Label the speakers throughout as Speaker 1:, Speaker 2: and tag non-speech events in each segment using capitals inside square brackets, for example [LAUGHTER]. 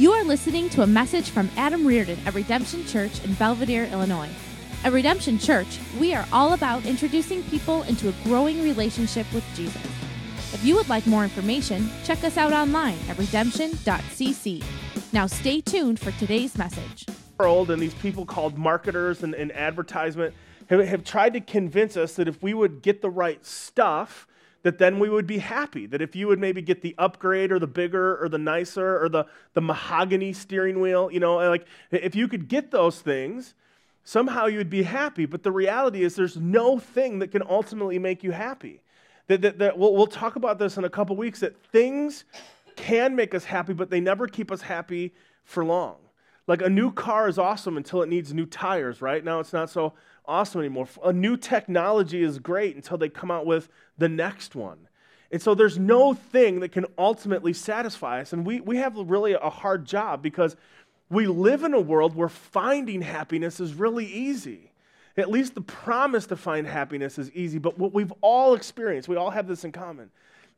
Speaker 1: You are listening to a message from Adam Reardon at Redemption Church in Belvidere, Illinois. At Redemption Church, we are all about introducing people into a growing relationship with Jesus. If you would like more information, check us out online at redemption.cc. Now stay tuned for today's message.
Speaker 2: World and these people called marketers and, and advertisement have, have tried to convince us that if we would get the right stuff, that then we would be happy. That if you would maybe get the upgrade or the bigger or the nicer or the, the mahogany steering wheel, you know, like if you could get those things, somehow you would be happy. But the reality is there's no thing that can ultimately make you happy. That, that, that we'll, we'll talk about this in a couple weeks that things can make us happy, but they never keep us happy for long. Like a new car is awesome until it needs new tires, right? Now it's not so awesome anymore. A new technology is great until they come out with the next one. And so there's no thing that can ultimately satisfy us. And we, we have really a hard job because we live in a world where finding happiness is really easy. At least the promise to find happiness is easy. But what we've all experienced, we all have this in common,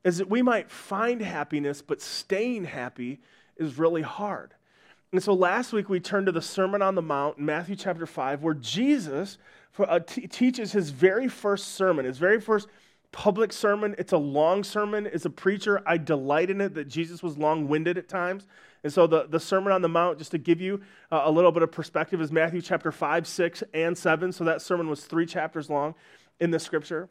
Speaker 2: is that we might find happiness, but staying happy is really hard. And so last week we turned to the Sermon on the Mount in Matthew chapter 5, where Jesus uh, t- teaches his very first sermon, his very first public sermon. It's a long sermon. As a preacher, I delight in it that Jesus was long winded at times. And so the, the Sermon on the Mount, just to give you uh, a little bit of perspective, is Matthew chapter 5, 6, and 7. So that sermon was three chapters long in the scripture.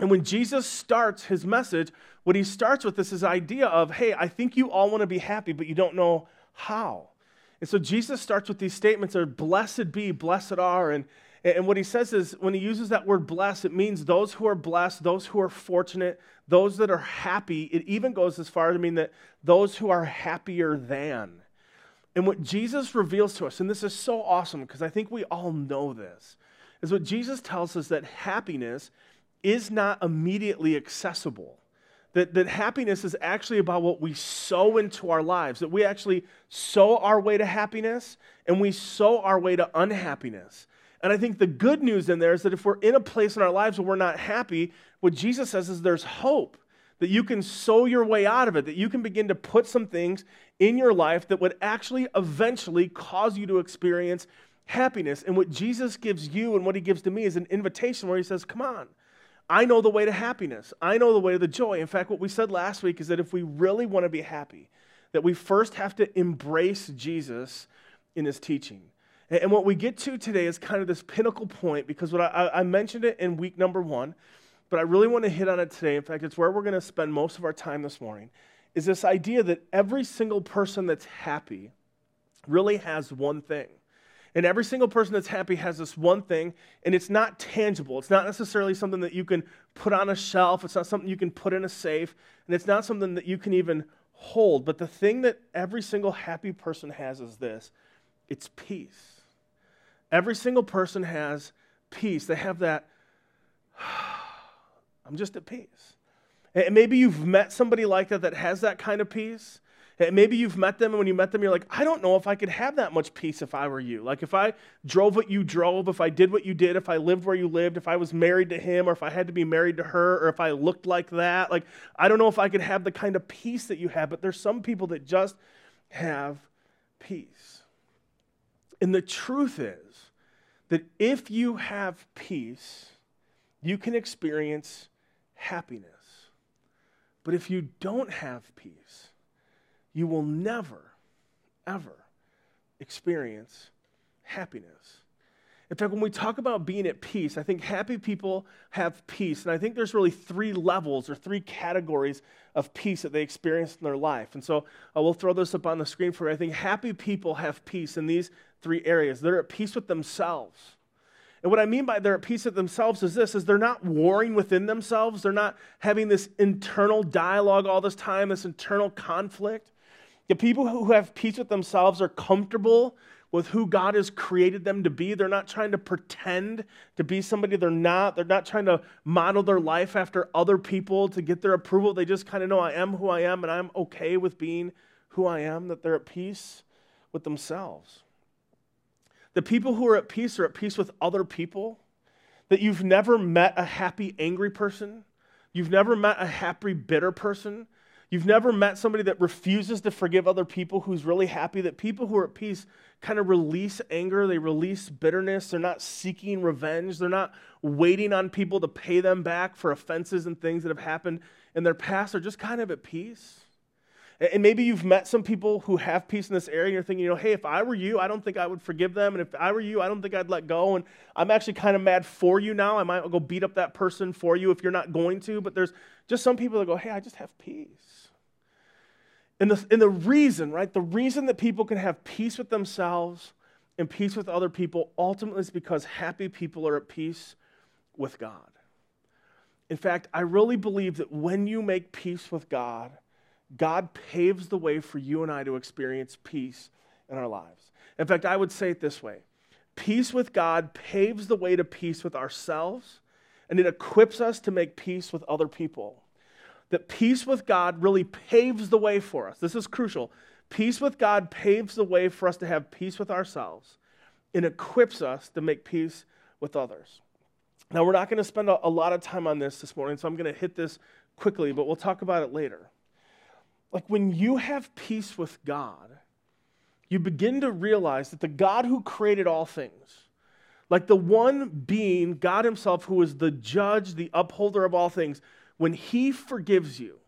Speaker 2: And when Jesus starts his message, what he starts with is this idea of, hey, I think you all want to be happy, but you don't know how. And so Jesus starts with these statements of blessed be, blessed are, and and what he says is when he uses that word blessed, it means those who are blessed, those who are fortunate, those that are happy. It even goes as far as to mean that those who are happier than. And what Jesus reveals to us, and this is so awesome because I think we all know this, is what Jesus tells us that happiness is not immediately accessible. That, that happiness is actually about what we sow into our lives, that we actually sow our way to happiness and we sow our way to unhappiness. And I think the good news in there is that if we're in a place in our lives where we're not happy, what Jesus says is there's hope that you can sow your way out of it, that you can begin to put some things in your life that would actually eventually cause you to experience happiness. And what Jesus gives you and what he gives to me is an invitation where he says, Come on, I know the way to happiness. I know the way to the joy. In fact, what we said last week is that if we really want to be happy, that we first have to embrace Jesus in his teaching. And what we get to today is kind of this pinnacle point because what I, I mentioned it in week number one, but I really want to hit on it today. In fact, it's where we're going to spend most of our time this morning. Is this idea that every single person that's happy really has one thing. And every single person that's happy has this one thing, and it's not tangible. It's not necessarily something that you can put on a shelf. It's not something you can put in a safe, and it's not something that you can even hold. But the thing that every single happy person has is this it's peace. Every single person has peace. They have that, [SIGHS] I'm just at peace. And maybe you've met somebody like that that has that kind of peace. And maybe you've met them, and when you met them, you're like, I don't know if I could have that much peace if I were you. Like, if I drove what you drove, if I did what you did, if I lived where you lived, if I was married to him, or if I had to be married to her, or if I looked like that, like, I don't know if I could have the kind of peace that you have, but there's some people that just have peace. And the truth is that if you have peace, you can experience happiness. But if you don't have peace, you will never, ever experience happiness. In fact, when we talk about being at peace, I think happy people have peace. And I think there's really three levels or three categories of peace that they experience in their life. And so uh, we'll throw this up on the screen for you. I think happy people have peace in these three areas. They're at peace with themselves. And what I mean by they're at peace with themselves is this is they're not warring within themselves. They're not having this internal dialogue all this time, this internal conflict. The people who have peace with themselves are comfortable with who God has created them to be. They're not trying to pretend to be somebody they're not. They're not trying to model their life after other people to get their approval. They just kind of know I am who I am and I'm okay with being who I am, that they're at peace with themselves. The people who are at peace are at peace with other people. That you've never met a happy, angry person. You've never met a happy, bitter person. You've never met somebody that refuses to forgive other people who's really happy that people who are at peace kind of release anger, they release bitterness, they're not seeking revenge, they're not waiting on people to pay them back for offenses and things that have happened in their past, they're just kind of at peace. And maybe you've met some people who have peace in this area and you're thinking, you know, hey, if I were you, I don't think I would forgive them. And if I were you, I don't think I'd let go. And I'm actually kind of mad for you now. I might go beat up that person for you if you're not going to. But there's just some people that go, hey, I just have peace. And the, and the reason, right, the reason that people can have peace with themselves and peace with other people ultimately is because happy people are at peace with God. In fact, I really believe that when you make peace with God, God paves the way for you and I to experience peace in our lives. In fact, I would say it this way peace with God paves the way to peace with ourselves, and it equips us to make peace with other people. That peace with God really paves the way for us. This is crucial. Peace with God paves the way for us to have peace with ourselves and equips us to make peace with others. Now, we're not going to spend a, lot of time on this this morning, so I'm going to hit this quickly, but we'll talk about it later. Like when you have peace with God, you begin to realize that the God who created all things, like the one being, God Himself, who is the judge, the upholder of all things, when He forgives you,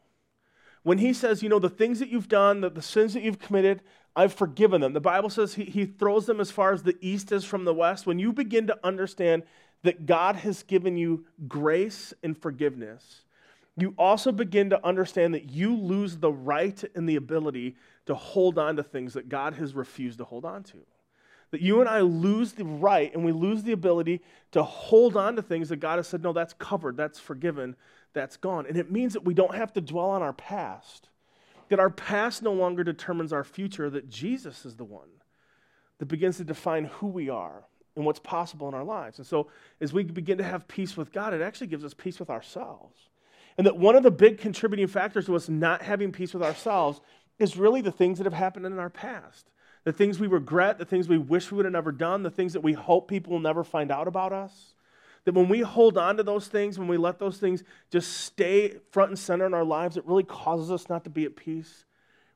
Speaker 2: when He says, you know, the things that you've done, the, the sins that you've committed, I've forgiven them. The Bible says he, he throws them as far as the east is from the west. When you begin to understand that God has given you grace and forgiveness, you also begin to understand that you lose the right and the ability to hold on to things that God has refused to hold on to. That you and I lose the right and we lose the ability to hold on to things that God has said, no, that's covered, that's forgiven, that's gone. And it means that we don't have to dwell on our past, that our past no longer determines our future, that Jesus is the one that begins to define who we are and what's possible in our lives. And so as we begin to have peace with God, it actually gives us peace with ourselves. And that one of the big contributing factors to us not having peace with ourselves is really the things that have happened in our past. The things we regret, the things we wish we would have never done, the things that we hope people will never find out about us. That when we hold on to those things, when we let those things just stay front and center in our lives, it really causes us not to be at peace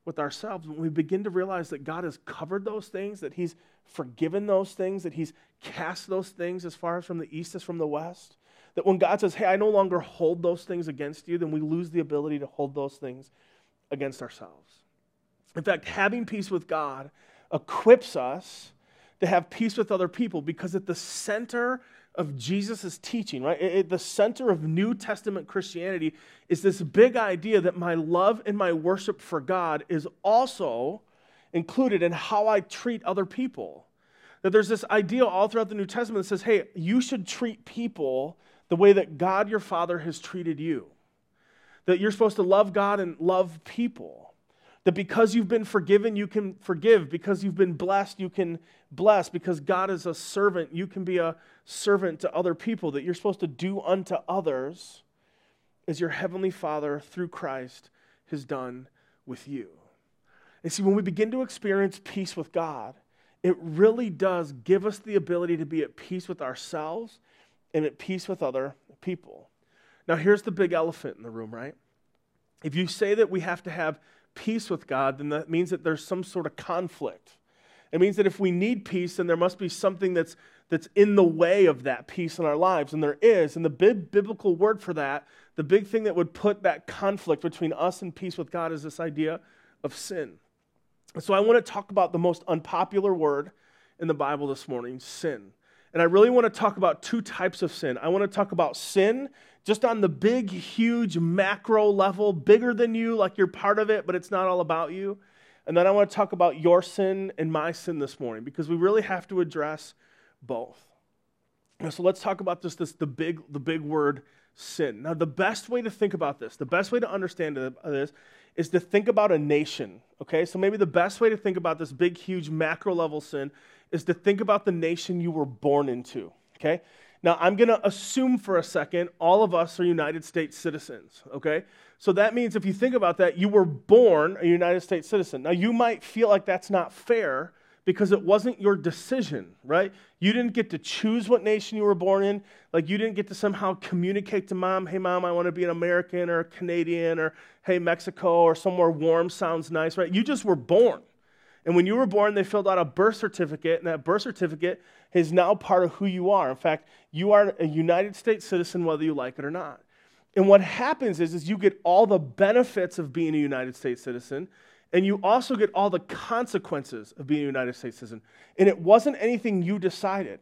Speaker 2: with ourselves. When we begin to realize that God has covered those things, that He's forgiven those things, that He's cast those things as far as from the east as from the west, that when God says, hey, I no longer hold those things against you, then we lose the ability to hold those things against ourselves. In fact, having peace with God equips us to have peace with other people because at the center of Jesus' teaching, right, the center of New Testament Christianity is this big idea that my love and my worship for God is also included in how I treat other people. That there's this idea all throughout the New Testament that says, hey, you should treat people the way that God your Father has treated you. That you're supposed to love God and love people. That because you've been forgiven, you can forgive. Because you've been blessed, you can bless. Because God is a servant, you can be a servant to other people. That you're supposed to do unto others as your heavenly Father through Christ has done with you. And see, when we begin to experience peace with God, it really does give us the ability to be at peace with ourselves and at peace with other people. Now, here's the big elephant in the room, right? If you say that we have to have peace with God, then that means that there's some sort of conflict. It means that if we need peace, then there must be something that's, that's in the way of that peace in our lives. And there is. And the big biblical word for that, the big thing that would put that conflict between us and peace with God, is this idea of sin. And so I want to talk about the most unpopular word in the Bible this morning sin. And I really want to talk about two types of sin. I want to talk about sin just on the big, huge macro level, bigger than you, like you're part of it, but it's not all about you. And then I want to talk about your sin and my sin this morning because we really have to address both. So let's talk about this, this the big the big word sin. Now the best way to think about this, the best way to understand uh, this is to think about a nation, okay? So maybe the best way to think about this big huge macro level sin is to think about the nation you were born into, okay? Now, I'm going to assume for a second all of us are United States citizens, okay? So that means if you think about that, you were born a United States citizen. Now, you might feel like that's not fair because it wasn't your decision, right? You didn't get to choose what nation you were born in. Like, you didn't get to somehow communicate to mom, hey, mom, I want to be an American or a Canadian or, hey, Mexico or somewhere warm sounds nice, right? You just were born. And when you were born, they filled out a birth certificate, and that birth certificate is now part of who you are. In fact, you are a United States citizen whether you like it or not. And what happens is, is you get all the benefits of being a United States citizen, and you also get all the consequences of being a United States citizen. And it wasn't anything you decided.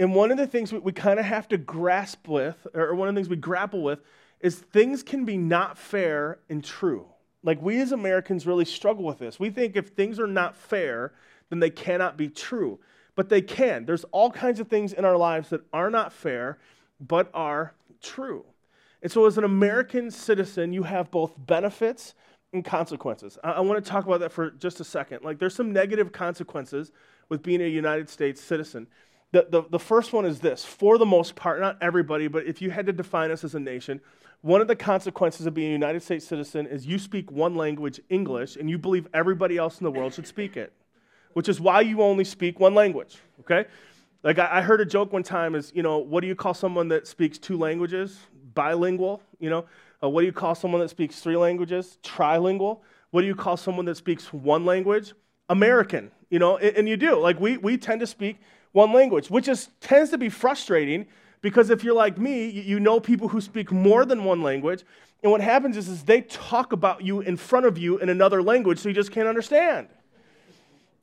Speaker 2: And one of the things we, we kind of have to grasp with, or one of the things we grapple with, is things can be not fair and true. Like we as Americans really struggle with this. We think if things are not fair, then they cannot be true. But they can. There's all kinds of things in our lives that are not fair, but are true. And so, as an American citizen, you have both benefits and consequences. I, I want to talk about that for just a second. Like, there's some negative consequences with being a United States citizen. The, the, the first one is this for the most part, not everybody, but if you had to define us as a nation, one of the consequences of being a United States citizen is you speak one language, English, and you believe everybody else in the world should speak it, which is why you only speak one language, okay? Like I, heard a joke one time is, you know, what do you call someone that speaks two languages? Bilingual, you know? Uh, what do you call someone that speaks three languages? Trilingual. What do you call someone that speaks one language? American, you know? And, and you do. Like we, we tend to speak one language, which is, tends to be frustrating because if you're like me, you know people who speak more than one language. And what happens is, is they talk about you in front of you in another language, so you just can't understand.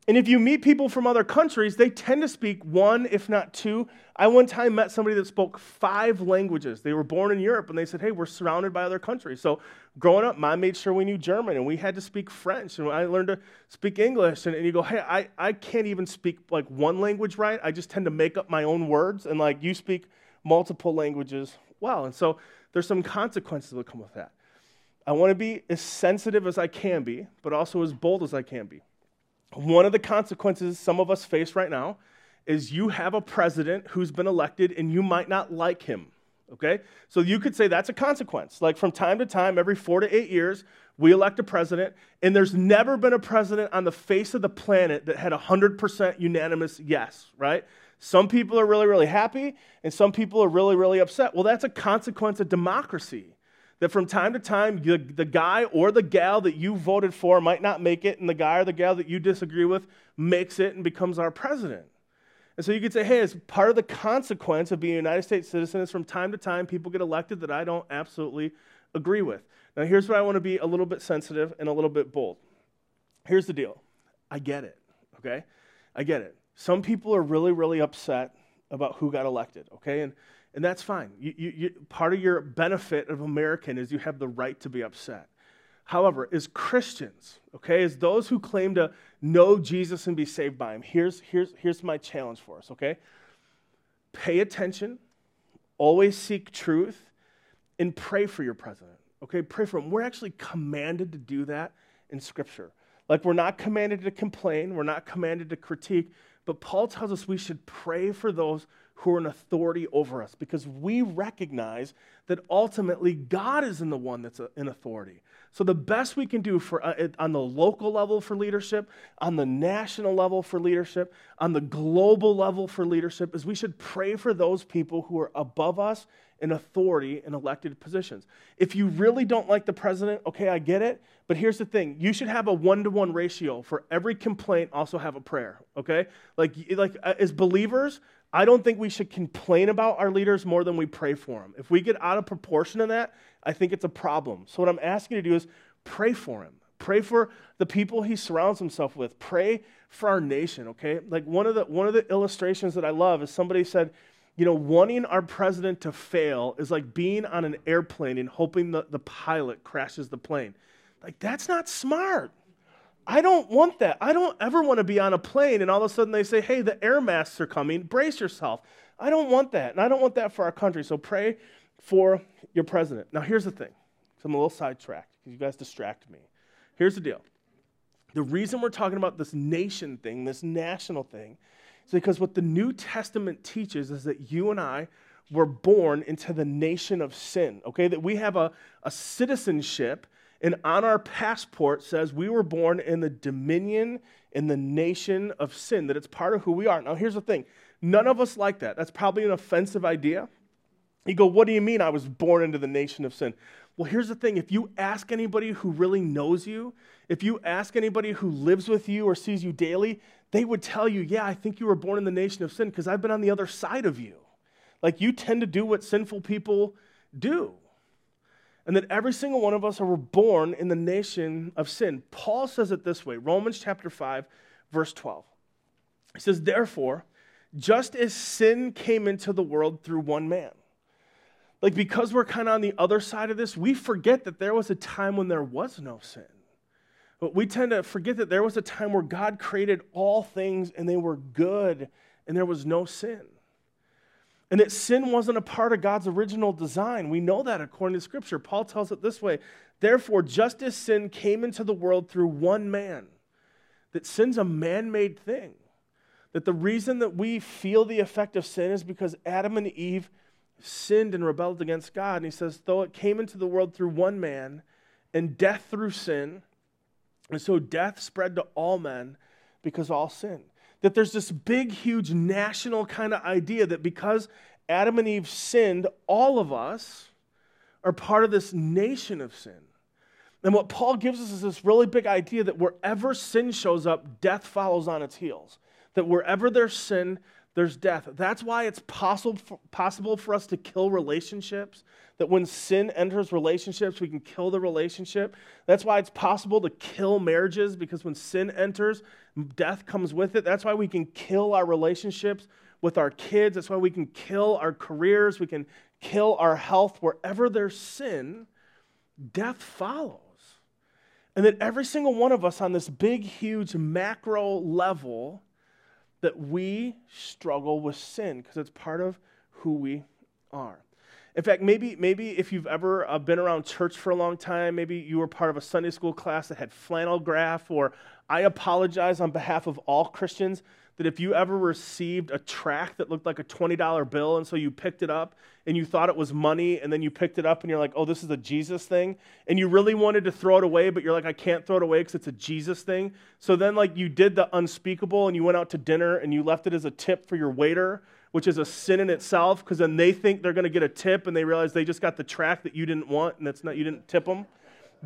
Speaker 2: And if you meet people from other countries, they tend to speak one, if not two. I one time met somebody that spoke five languages. They were born in Europe, and they said, Hey, we're surrounded by other countries. So growing up, mom made sure we knew German, and we had to speak French, and I learned to speak English. And, and you go, Hey, I, I can't even speak like one language right. I just tend to make up my own words. And like you speak multiple languages well. And so there's some consequences that come with that. I want to be as sensitive as I can be, but also as bold as I can be. One of the consequences some of us face right now is you have a president who's been elected and you might not like him. Okay? So you could say that's a consequence. Like from time to time, every four to eight years, we elect a president, and there's never been a president on the face of the planet that had 100% unanimous yes, right? Some people are really, really happy, and some people are really, really upset. Well, that's a consequence of democracy. That from time to time, the, the guy or the gal that you voted for might not make it, and the guy or the gal that you disagree with makes it and becomes our president. And so you could say, hey, as part of the consequence of being a United States citizen is from time to time people get elected that I don't absolutely agree with. Now, here's where I want to be a little bit sensitive and a little bit bold. Here's the deal I get it, okay? I get it. Some people are really, really upset about who got elected, okay? And, and that's fine. You, you, you, part of your benefit of American is you have the right to be upset. However, as Christians, okay, as those who claim to know Jesus and be saved by him, here's, here's, here's my challenge for us, okay? Pay attention, always seek truth, and pray for your president, okay? Pray for him. We're actually commanded to do that in Scripture. Like, we're not commanded to complain, we're not commanded to critique, but Paul tells us we should pray for those who are in authority over us because we recognize that ultimately God is in the one that's in authority. So the best we can do for uh, on the local level for leadership, on the national level for leadership, on the global level for leadership is we should pray for those people who are above us in authority in elected positions. If you really don't like the president, okay, I get it. But here's the thing you should have a one to one ratio for every complaint, also have a prayer, okay? Like, like uh, as believers, I don't think we should complain about our leaders more than we pray for them. If we get out of proportion in that, I think it's a problem. So, what I'm asking you to do is pray for him. Pray for the people he surrounds himself with. Pray for our nation, okay? Like one of the one of the illustrations that I love is somebody said, you know, wanting our president to fail is like being on an airplane and hoping that the pilot crashes the plane. Like, that's not smart. I don't want that. I don't ever want to be on a plane and all of a sudden they say, hey, the air masks are coming, brace yourself. I don't want that. And I don't want that for our country. So pray for your president. Now, here's the thing. I'm a little sidetracked because you guys distract me. Here's the deal. The reason we're talking about this nation thing, this national thing, is because what the New Testament teaches is that you and I were born into the nation of sin, okay? That we have a, a citizenship And on our passport says we were born in the dominion in the nation of sin, that it's part of who we are. Now, here's the thing none of us like that. That's probably an offensive idea. You go, What do you mean I was born into the nation of sin? Well, here's the thing if you ask anybody who really knows you, if you ask anybody who lives with you or sees you daily, they would tell you, Yeah, I think you were born in the nation of sin because I've been on the other side of you. Like you tend to do what sinful people do. And that every single one of us are born in the nation of sin. Paul says it this way Romans chapter 5, verse 12. He says, Therefore, just as sin came into the world through one man, like because we're kind of on the other side of this, we forget that there was a time when there was no sin. But we tend to forget that there was a time where God created all things and they were good and there was no sin. And that sin wasn't a part of God's original design. We know that according to Scripture. Paul tells it this way Therefore, just as sin came into the world through one man, that sin's a man made thing. That the reason that we feel the effect of sin is because Adam and Eve sinned and rebelled against God. And he says, though it came into the world through one man, and death through sin, and so death spread to all men because all sin. That there's this big, huge national kind of idea that because Adam and Eve sinned, all of us are part of this nation of sin. And what Paul gives us is this really big idea that wherever sin shows up, death follows on its heels. That wherever there's sin, there's death. That's why it's possible for, possible for us to kill relationships. That when sin enters relationships, we can kill the relationship. That's why it's possible to kill marriages because when sin enters, death comes with it. That's why we can kill our relationships with our kids. That's why we can kill our careers. We can kill our health. Wherever there's sin, death follows. And that every single one of us on this big, huge macro level that we struggle with sin because it's part of who we are. In fact, maybe, maybe if you've ever uh, been around church for a long time, maybe you were part of a Sunday school class that had flannel graph, or I apologize on behalf of all Christians that if you ever received a track that looked like a $20 bill and so you picked it up and you thought it was money and then you picked it up and you're like, oh, this is a Jesus thing. And you really wanted to throw it away, but you're like, I can't throw it away because it's a Jesus thing. So then, like, you did the unspeakable and you went out to dinner and you left it as a tip for your waiter, which is a sin in itself because then they think they're going to get a tip and they realize they just got the track that you didn't want and that's not, you didn't tip them.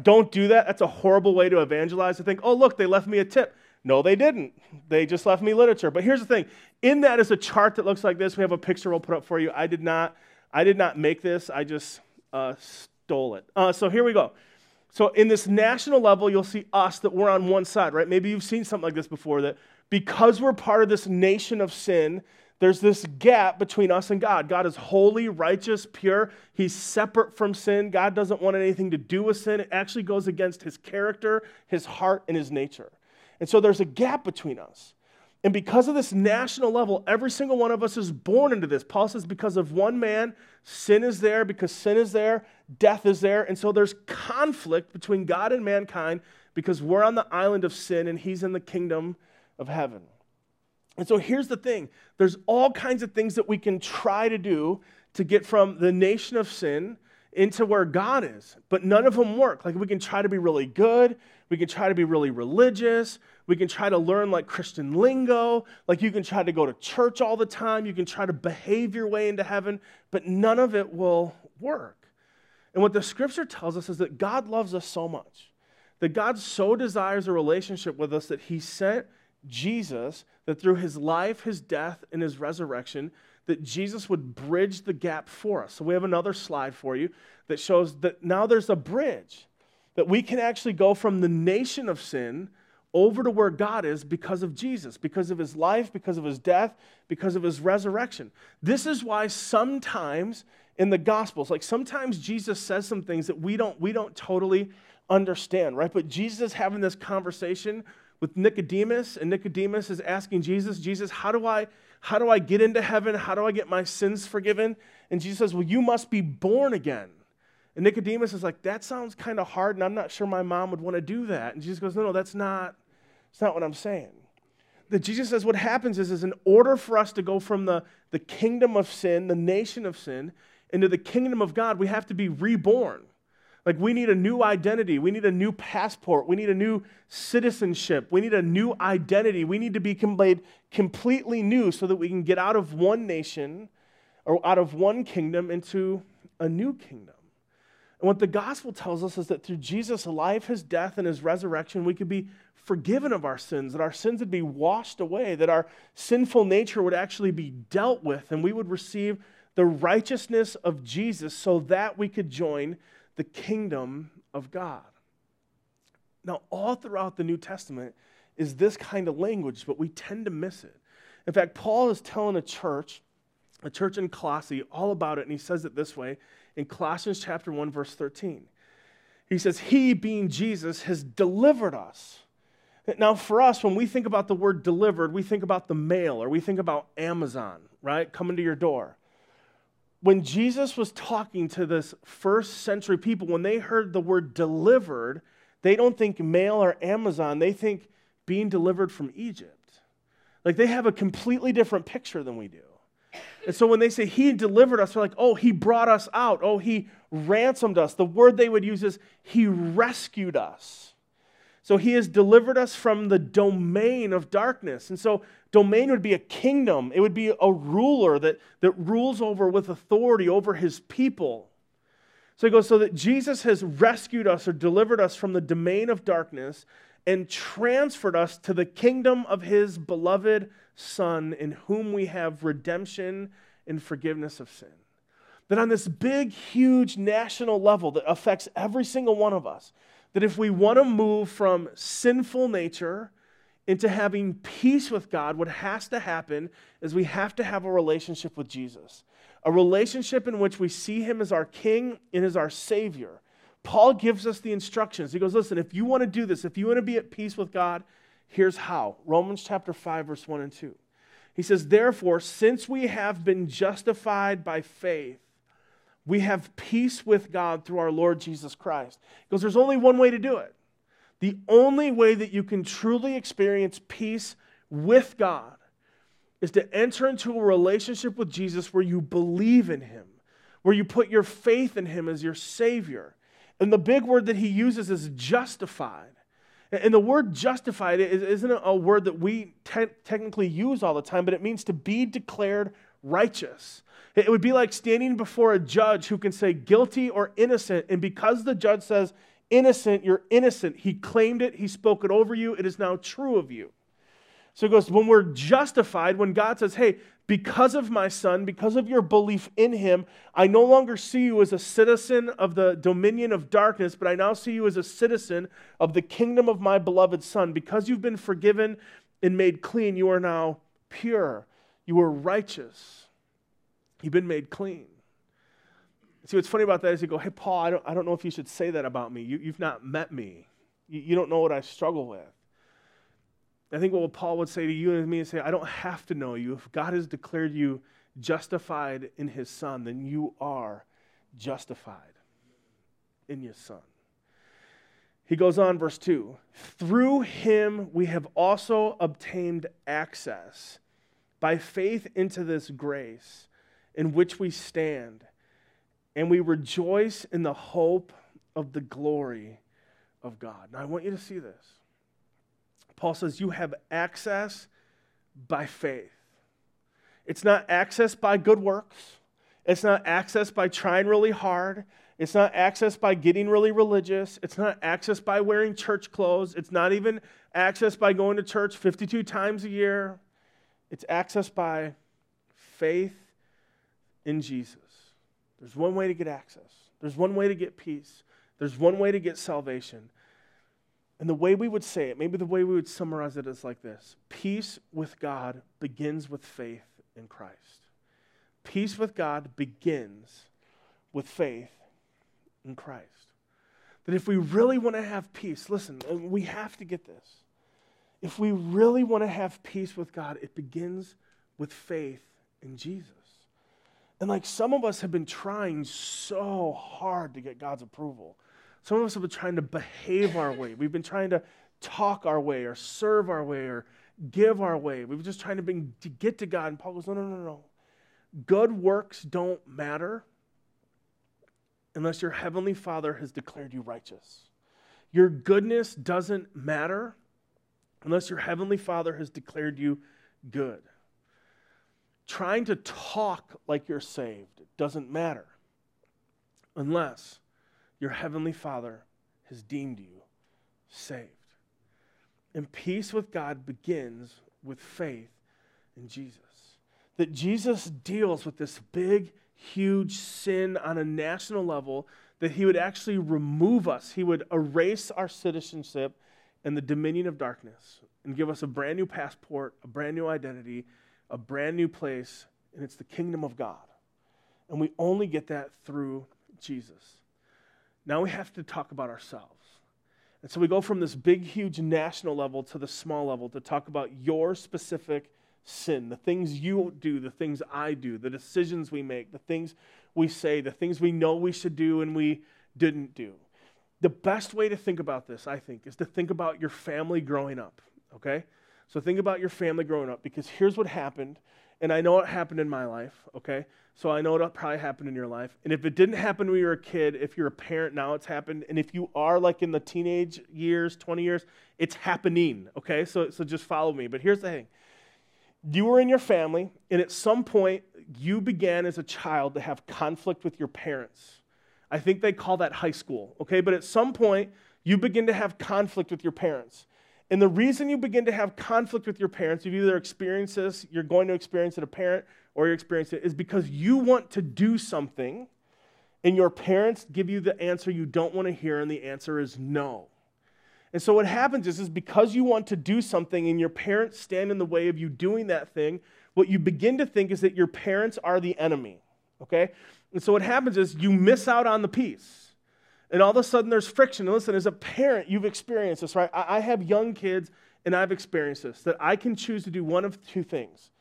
Speaker 2: Don't do that. That's a horrible way to evangelize to think, oh, look, they left me a tip. No, they didn't. They just left me literature. But here's the thing in that is a chart that looks like this. We have a picture we'll put up for you. I did not, I did not make this, I just uh, stole it. Uh, so here we go. So, in this national level, you'll see us that we're on one side, right? Maybe you've seen something like this before that because we're part of this nation of sin, there's this gap between us and God. God is holy, righteous, pure. He's separate from sin. God doesn't want anything to do with sin. It actually goes against his character, his heart, and his nature. And so there's a gap between us. And because of this national level, every single one of us is born into this. Paul says, because of one man, sin is there. Because sin is there, death is there. And so there's conflict between God and mankind because we're on the island of sin and he's in the kingdom of heaven. And so here's the thing there's all kinds of things that we can try to do to get from the nation of sin into where God is, but none of them work. Like we can try to be really good, we can try to be really religious, we can try to learn like Christian lingo, like you can try to go to church all the time, you can try to behave your way into heaven, but none of it will work. And what the scripture tells us is that God loves us so much, that God so desires a relationship with us that he sent Jesus, that through his life, his death, and his resurrection, that Jesus would bridge the gap for us. So we have another slide for you that shows that now there's a bridge, that we can actually go from the nation of sin over to where God is because of Jesus, because of his life, because of his death, because of his resurrection. This is why sometimes in the gospels, like sometimes Jesus says some things that we don't we don't totally understand, right? But Jesus having this conversation with Nicodemus and Nicodemus is asking Jesus, Jesus, how do I how do I get into heaven? How do I get my sins forgiven? And Jesus says, Well, you must be born again. And Nicodemus is like, That sounds kind of hard, and I'm not sure my mom would want to do that. And Jesus goes, No, no, that's not, that's not what I'm saying. That Jesus says what happens is, is in order for us to go from the, the kingdom of sin, the nation of sin, into the kingdom of God, we have to be reborn. Like, we need a new identity. We need a new passport. We need a new citizenship. We need a new identity. We need to be made completely new so that we can get out of one nation or out of one kingdom into a new kingdom. And what the gospel tells us is that through Jesus' life, his death, and his resurrection, we could be forgiven of our sins, that our sins would be washed away, that our sinful nature would actually be dealt with, and we would receive the righteousness of Jesus so that we could join the kingdom of God. Now, all throughout the New Testament is this kind of language, but we tend to miss it. In fact, Paul is telling a church, a church in Colossae, all about it, and he says it this way in Colossians chapter 1, verse 13. He says, He, being Jesus, has delivered us. Now, for us, when we think about the word delivered, we think about the mail or we think about Amazon, right? Coming to your door when Jesus was talking to this first century people, when they heard the word delivered, they don't think mail or Amazon, they think being delivered from Egypt. Like they have a completely different picture than we do. And so when they say he delivered us, they're like, oh, he brought us out. Oh, he ransomed us. The word they would use is he rescued us. So he has delivered us from the domain of darkness. And so domain would be a kingdom, it would be a ruler that, that rules over with authority over his people. So he goes, so that Jesus has rescued us or delivered us from the domain of darkness and transferred us to the kingdom of his beloved Son, in whom we have redemption and forgiveness of sin. That on this big, huge national level that affects every single one of us, that if we want to move from sinful nature into having peace with God, what has to happen is we have to have a relationship with Jesus, a relationship in which we see him as our king and as our savior. Paul gives us the instructions. He goes, Listen, if you want to do this, if you want to be at peace with God, here's how. Romans chapter 5, verse 1 and 2. He says, Therefore, since we have been justified by faith, we have peace with God through our Lord Jesus Christ. Because there's only one way to do it. The only way that you can truly experience peace with God is to enter into a relationship with Jesus where you believe in Him, where you put your faith in Him as your Savior. And the big word that He uses is justified. And the word justified isn't a word that we te- technically use all the time, but it means to be declared righteous. It would be like standing before a judge who can say guilty or innocent, and because the judge says innocent, you're innocent. He claimed it, He spoke it over you, it is now true of you. So it goes, when we're justified, when God says, hey, because of my son, because of your belief in him, I no longer see you as a citizen of the dominion of darkness, but I now see you as a citizen of the kingdom of my beloved son. Because you've been forgiven and made clean, you are now pure. You are righteous. You've been made clean. See, what's funny about that is you go, hey, Paul, I don't, I don't know if you should say that about me. You, you've not met me. You, you don't know what I struggle with. I think what Paul would say to you and me is say, I don't have to know you. If God has declared you justified in his son, then you are justified in your son. He goes on, verse 2 Through him we have also obtained access by faith into this grace in which we stand and we rejoice in the hope of the glory of God. Now, I want you to see this. Paul says, You have access by faith. It's not access by good works, it's not access by trying really hard. It's not access by getting really religious. It's not access by wearing church clothes. It's not even access by going to church 52 times a year. It's access by faith in Jesus. There's one way to get access, there's one way to get peace, there's one way to get salvation. And the way we would say it, maybe the way we would summarize it is like this Peace with God begins with faith in Christ. Peace with God begins with faith in Christ. That if we really want to have peace, listen, uh, we have to get this. If we really want to have peace with God, it begins with faith in Jesus. And like some of us have been trying so hard to get God's approval. Some of us have been trying to behave our way. We've been trying to talk our way or serve our way or give our way. We've just trying to, bring, to get to God. And Paul goes, no, no, no, no. Good works don't matter unless your heavenly Father has declared you righteous. Your goodness doesn't matter unless your heavenly Father has declared you good. Trying to talk like you're saved doesn't matter unless your heavenly Father has deemed you saved. And peace with God begins with faith in Jesus. That Jesus deals with this big, huge sin on a national level, that he would actually remove us, he would erase our citizenship and the dominion of darkness and give us a brand new passport, a brand new identity, a brand new place, and it's the kingdom of God. And we only get that through Jesus. Now we have to talk about ourselves. And so we go from this big, huge national level to the small level to talk about your specific sin, the things you do, the things I do, the decisions we make, the things we say, the things we know we should do and we didn't do. The best way to think about this, I think, is to think about your family growing up, okay? So think about your family growing up because here's what happened, and I know it happened in my life, okay? So I know it probably happened in your life. And if it didn't happen when you were a kid, if you're a parent now, it's happened. And if you are like in the teenage years, 20 years, it's happening, okay? So, so just follow me. But here's the thing you were in your family, and at some point, you began as a child to have conflict with your parents. I think they call that high school, okay? But at some point, you begin to have conflict with your parents. And the reason you begin to have conflict with your parents, you've either experienced this, you're going to experience it a parent, or you're experiencing it, is because you want to do something, and your parents give you the answer you don't want to hear, and the answer is no. And so what happens is, is because you want to do something and your parents stand in the way of you doing that thing, what you begin to think is that your parents are the enemy. Okay? And so what happens is you miss out on the peace. And all of a sudden there's friction. And listen, as a parent, you've experienced this, right? I, I have young kids and I've experienced this that I can choose to do one of two things.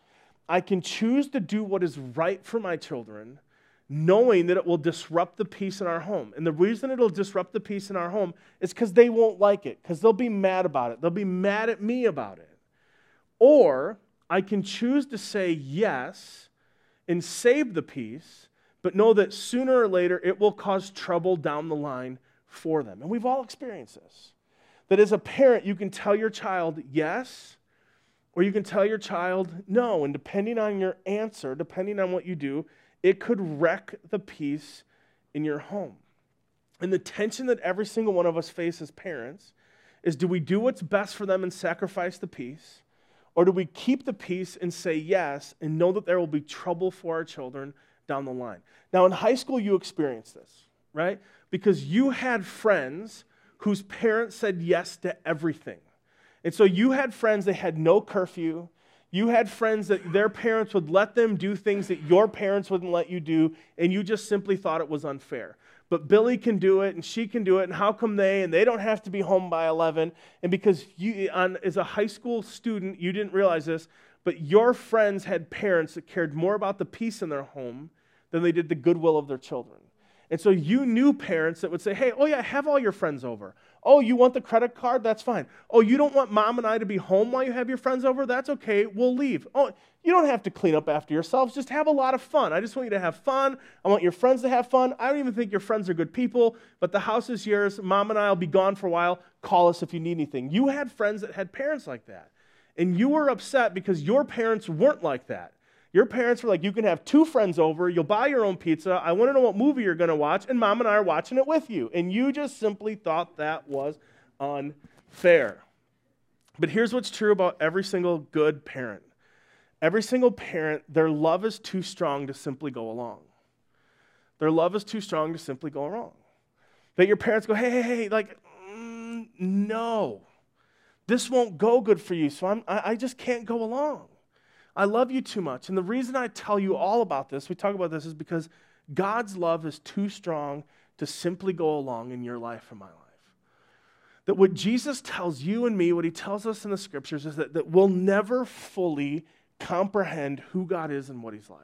Speaker 2: I can choose to do what is right for my children knowing that it will disrupt the peace in our home. And the reason it'll disrupt the peace in our home is because they won't like it, because they'll be mad about it. They'll be mad at me about it. Or I can choose to say yes and save the peace, but know that sooner or later it will cause trouble down the line for them. And we've all experienced this. That as a parent, you can tell your child yes, or you can tell your child no. And depending on your answer, depending on what you do, it could wreck the peace in your home. And the tension that every single one of us face as parents is do we do what's best for them and sacrifice the peace? Or do we keep the peace and say yes and know that there will be trouble for our children down the line? Now, in high school, you experienced this, right? Because you had friends whose parents said yes to everything. And so you had friends that had no curfew, you had friends that their parents would let them do things that your parents wouldn't let you do, and you just simply thought it was unfair. But Billy can do it, and she can do it, and how come they? And they don't have to be home by 11. And because you, on, as a high school student, you didn't realize this, but your friends had parents that cared more about the peace in their home than they did the goodwill of their children. And so you knew parents that would say, hey, oh yeah, have all your friends over. Oh, you want the credit card? That's fine. Oh, you don't want mom and I to be home while you have your friends over? That's okay. We'll leave. Oh, you don't have to clean up after yourselves. Just have a lot of fun. I just want you to have fun. I want your friends to have fun. I don't even think your friends are good people, but the house is yours. Mom and I will be gone for a while. Call us if you need anything. You had friends that had parents like that. And you were upset because your parents weren't like that. Your parents were like, you can have two friends over, you'll buy your own pizza, I want to know what movie you're going to watch, and mom and I are watching it with you. And you just simply thought that was unfair. But here's what's true about every single good parent every single parent, their love is too strong to simply go along. Their love is too strong to simply go wrong. That your parents go, hey, hey, hey, like, mm, no, this won't go good for you, so I'm, I, I just can't go along. I love you too much. And the reason I tell you all about this, we talk about this, is because God's love is too strong to simply go along in your life and my life. That what Jesus tells you and me, what he tells us in the scriptures, is that, that we'll never fully comprehend who God is and what he's like.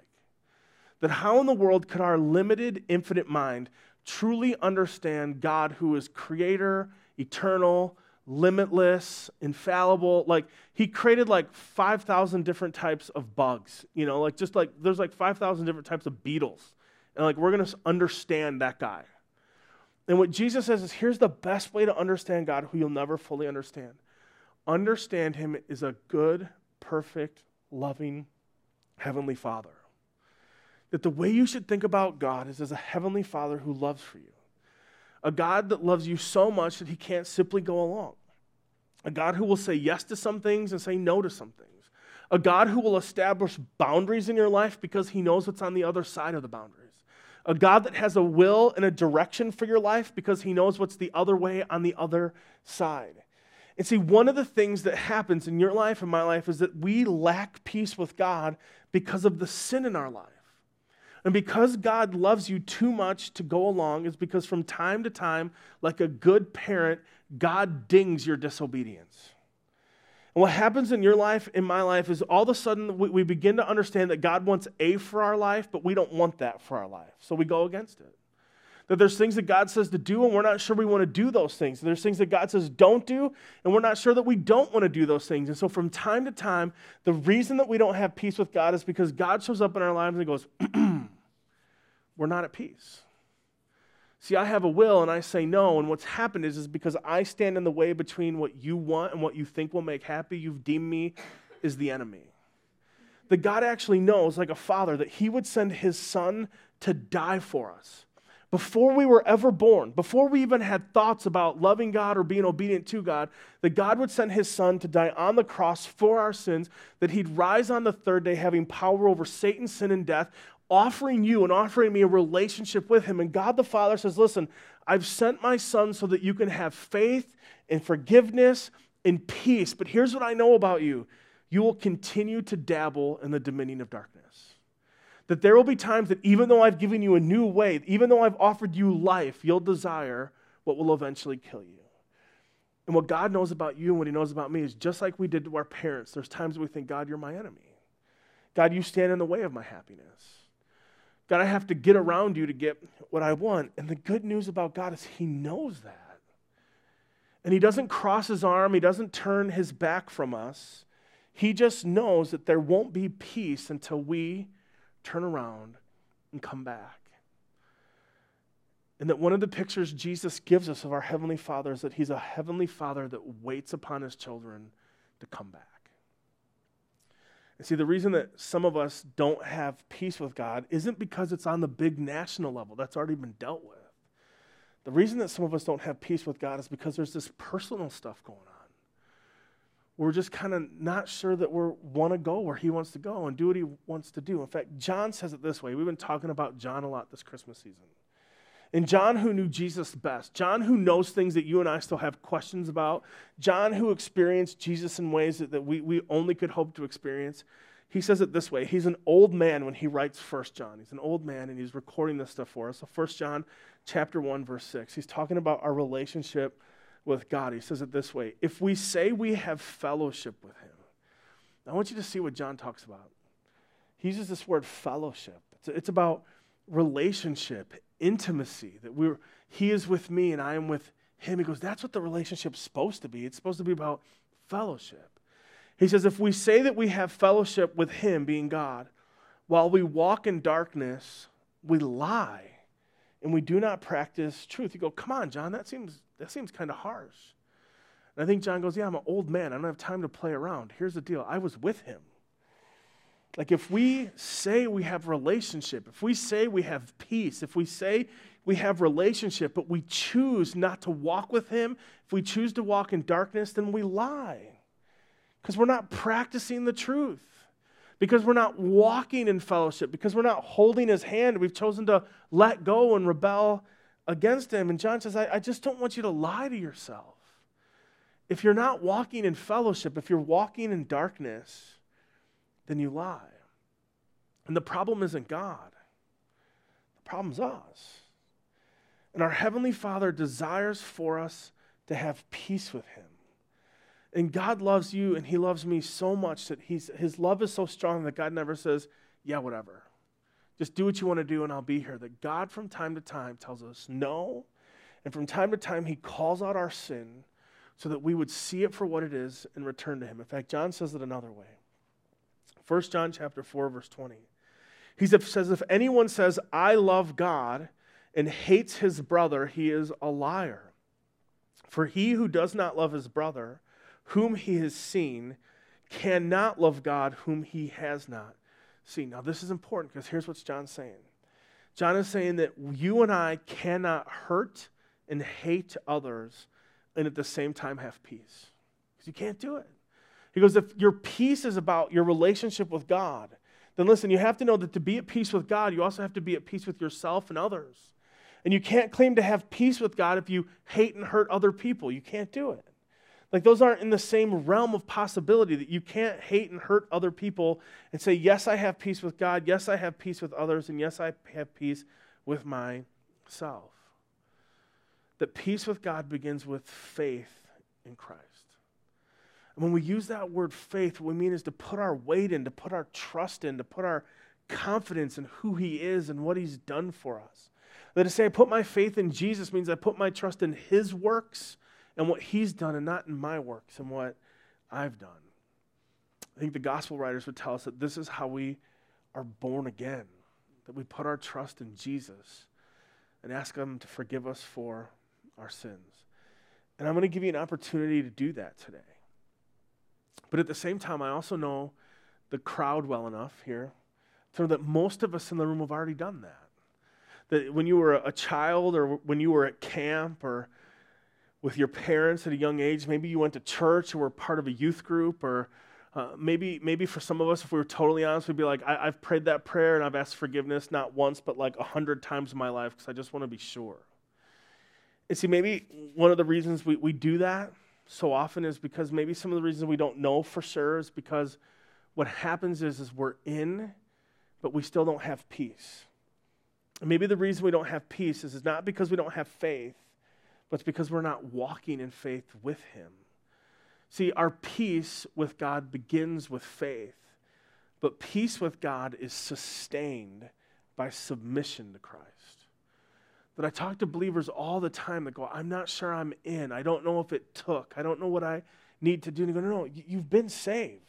Speaker 2: That how in the world could our limited, infinite mind truly understand God who is creator, eternal, limitless, infallible. Like he created like 5,000 different types of bugs, you know, like just like there's like 5,000 different types of beetles. And like we're going to understand that guy. And what Jesus says is here's the best way to understand God who you'll never fully understand. Understand him is a good, perfect, loving heavenly Father. That the way you should think about God is as a heavenly Father who loves for you. A God that loves you so much that he can't simply go along. A God who will say yes to some things and say no to some things. A God who will establish boundaries in your life because he knows what's on the other side of the boundaries. A God that has a will and a direction for your life because he knows what's the other way on the other side. And see, one of the things that happens in your life and my life is that we lack peace with God because of the sin in our life. And because God loves you too much to go along, is because from time to time, like a good parent, God dings your disobedience. And what happens in your life, in my life, is all of a sudden we, we begin to understand that God wants A for our life, but we don't want that for our life. So we go against it. That there's things that God says to do, and we're not sure we want to do those things. There's things that God says don't do, and we're not sure that we don't want to do those things. And so from time to time, the reason that we don't have peace with God is because God shows up in our lives and goes, [CLEARS THROAT] we're not at peace. See, I have a will and I say no, and what's happened is, is because I stand in the way between what you want and what you think will make happy, you've deemed me is the enemy. That God actually knows, like a father, that he would send his son to die for us. Before we were ever born, before we even had thoughts about loving God or being obedient to God, that God would send his son to die on the cross for our sins, that he'd rise on the third day having power over Satan, sin, and death, offering you and offering me a relationship with him. And God the Father says, Listen, I've sent my son so that you can have faith and forgiveness and peace. But here's what I know about you you will continue to dabble in the dominion of darkness. That there will be times that even though I've given you a new way, even though I've offered you life, you'll desire what will eventually kill you. And what God knows about you and what He knows about me is just like we did to our parents. There's times we think, God, you're my enemy. God, you stand in the way of my happiness. God, I have to get around you to get what I want. And the good news about God is He knows that. And He doesn't cross His arm, He doesn't turn His back from us. He just knows that there won't be peace until we turn around and come back. And that one of the pictures Jesus gives us of our Heavenly Father is that He's a Heavenly Father that waits upon His children to come back. And see, the reason that some of us don't have peace with God isn't because it's on the big national level, that's already been dealt with. The reason that some of us don't have peace with God is because there's this personal stuff going on. We're just kind of not sure that we want to go where He wants to go and do what He wants to do. In fact, John says it this way. We've been talking about John a lot this Christmas season. And John, who knew Jesus best, John, who knows things that you and I still have questions about, John, who experienced Jesus in ways that, that we, we only could hope to experience, he says it this way. He's an old man when he writes First John. He's an old man and he's recording this stuff for us. So First John chapter 1, verse 6. He's talking about our relationship with God. He says it this way If we say we have fellowship with him, I want you to see what John talks about. He uses this word fellowship. It's, it's about relationship, intimacy, that we're, he is with me and I am with him. He goes, that's what the relationship's supposed to be. It's supposed to be about fellowship. He says, if we say that we have fellowship with him, being God, while we walk in darkness, we lie and we do not practice truth. You go, come on, John, that seems, that seems kind of harsh. And I think John goes, yeah, I'm an old man. I don't have time to play around. Here's the deal I was with him. Like if we say we have relationship, if we say we have peace, if we say we have relationship, but we choose not to walk with him, if we choose to walk in darkness, then we lie. Because we're not practicing the truth. Because we're not walking in fellowship, because we're not holding his hand, we've chosen to let go and rebel against him. And John says, I, I just don't want you to lie to yourself. If you're not walking in fellowship, if you're walking in darkness, then you lie. And the problem isn't God, the problem's us. And our Heavenly Father desires for us to have peace with Him. And God loves you and He loves me so much that he's, His love is so strong that God never says, Yeah, whatever. Just do what you want to do and I'll be here. That God, from time to time, tells us no. And from time to time, He calls out our sin so that we would see it for what it is and return to Him. In fact, John says it another way. 1 John chapter 4, verse 20. He says, if anyone says, I love God, and hates his brother, he is a liar. For he who does not love his brother, whom he has seen, cannot love God, whom he has not seen. Now, this is important because here's what John's saying John is saying that you and I cannot hurt and hate others and at the same time have peace. Because you can't do it. He goes, if your peace is about your relationship with God, then listen, you have to know that to be at peace with God, you also have to be at peace with yourself and others. And you can't claim to have peace with God if you hate and hurt other people. You can't do it. Like, those aren't in the same realm of possibility that you can't hate and hurt other people and say, Yes, I have peace with God. Yes, I have peace with others. And yes, I have peace with myself. That peace with God begins with faith in Christ. And when we use that word faith, what we mean is to put our weight in, to put our trust in, to put our confidence in who He is and what He's done for us. That to say, I put my faith in Jesus means I put my trust in His works and what He's done and not in my works and what I've done. I think the gospel writers would tell us that this is how we are born again, that we put our trust in Jesus and ask Him to forgive us for our sins. And I'm going to give you an opportunity to do that today. But at the same time, I also know the crowd well enough here to know that most of us in the room have already done that. That when you were a child or when you were at camp or with your parents at a young age, maybe you went to church or were part of a youth group or uh, maybe, maybe for some of us, if we were totally honest, we'd be like, I, have prayed that prayer and I've asked forgiveness not once, but like a hundred times in my life because I just want to be sure. And see, maybe one of the reasons we, we do that so often is because maybe some of the reasons we don't know for sure is because what happens is, is we're in, but we still don't have peace. And maybe the reason we don't have peace is, is not because we don't have faith, but it's because we're not walking in faith with Him. See, our peace with God begins with faith, but peace with God is sustained by submission to Christ that I talk to believers all the time that go, I'm not sure I'm in. I don't know if it took. I don't know what I need to do. And you go, no, no, you've been saved.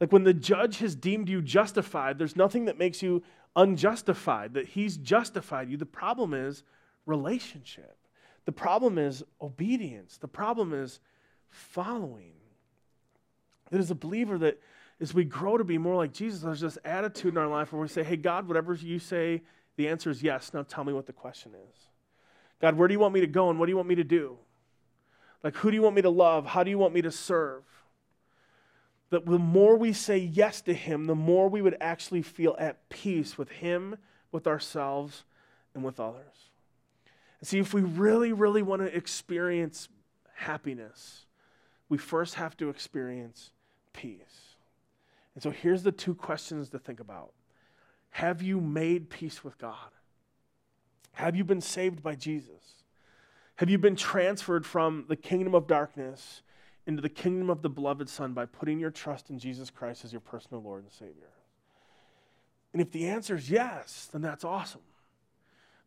Speaker 2: Like when the judge has deemed you justified, there's nothing that makes you unjustified, that he's justified you. The problem is relationship. The problem is obedience. The problem is following. That as a believer, that as we grow to be more like Jesus, there's this attitude in our life where we say, hey, God, whatever you say the answer is yes. Now tell me what the question is. God, where do you want me to go and what do you want me to do? Like, who do you want me to love? How do you want me to serve? That the more we say yes to Him, the more we would actually feel at peace with Him, with ourselves, and with others. And see, if we really, really want to experience happiness, we first have to experience peace. And so here's the two questions to think about have you made peace with God? Have you been saved by Jesus? Have you been transferred from the kingdom of darkness into the kingdom of the beloved Son by putting your trust in Jesus Christ as your personal Lord and Savior? And if the answer is yes, then that's awesome.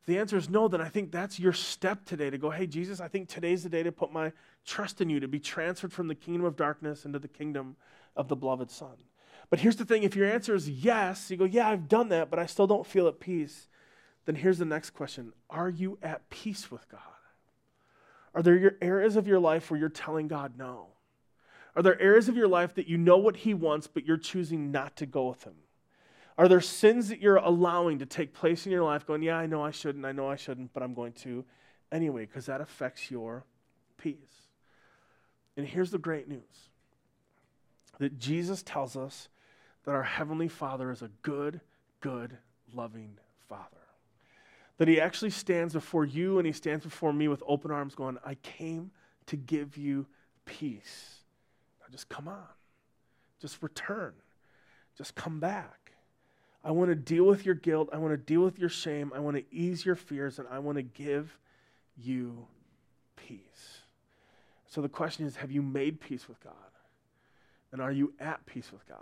Speaker 2: If the answer is no, then I think that's your step today to go, hey, Jesus, I think today's the day to put my trust in you, to be transferred from the kingdom of darkness into the kingdom of the beloved Son. But here's the thing if your answer is yes, you go, yeah, I've done that, but I still don't feel at peace. Then here's the next question Are you at peace with God? Are there areas of your life where you're telling God no? Are there areas of your life that you know what He wants, but you're choosing not to go with Him? Are there sins that you're allowing to take place in your life, going, yeah, I know I shouldn't, I know I shouldn't, but I'm going to anyway, because that affects your peace? And here's the great news that Jesus tells us that our Heavenly Father is a good, good, loving Father. That He actually stands before you and He stands before me with open arms, going, I came to give you peace. Now just come on. Just return. Just come back. I want to deal with your guilt. I want to deal with your shame. I want to ease your fears, and I want to give you peace. So the question is have you made peace with God? And are you at peace with God?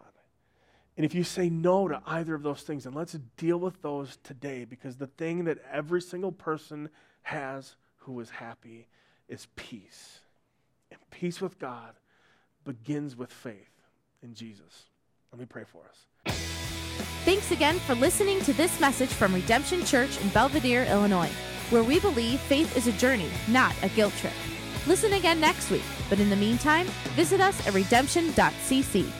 Speaker 2: And if you say no to either of those things, then let's deal with those today because the thing that every single person has who is happy is peace. And peace with God begins with faith in Jesus. Let me pray for us.
Speaker 1: Thanks again for listening to this message from Redemption Church in Belvidere, Illinois, where we believe faith is a journey, not a guilt trip. Listen again next week, but in the meantime, visit us at redemption.cc.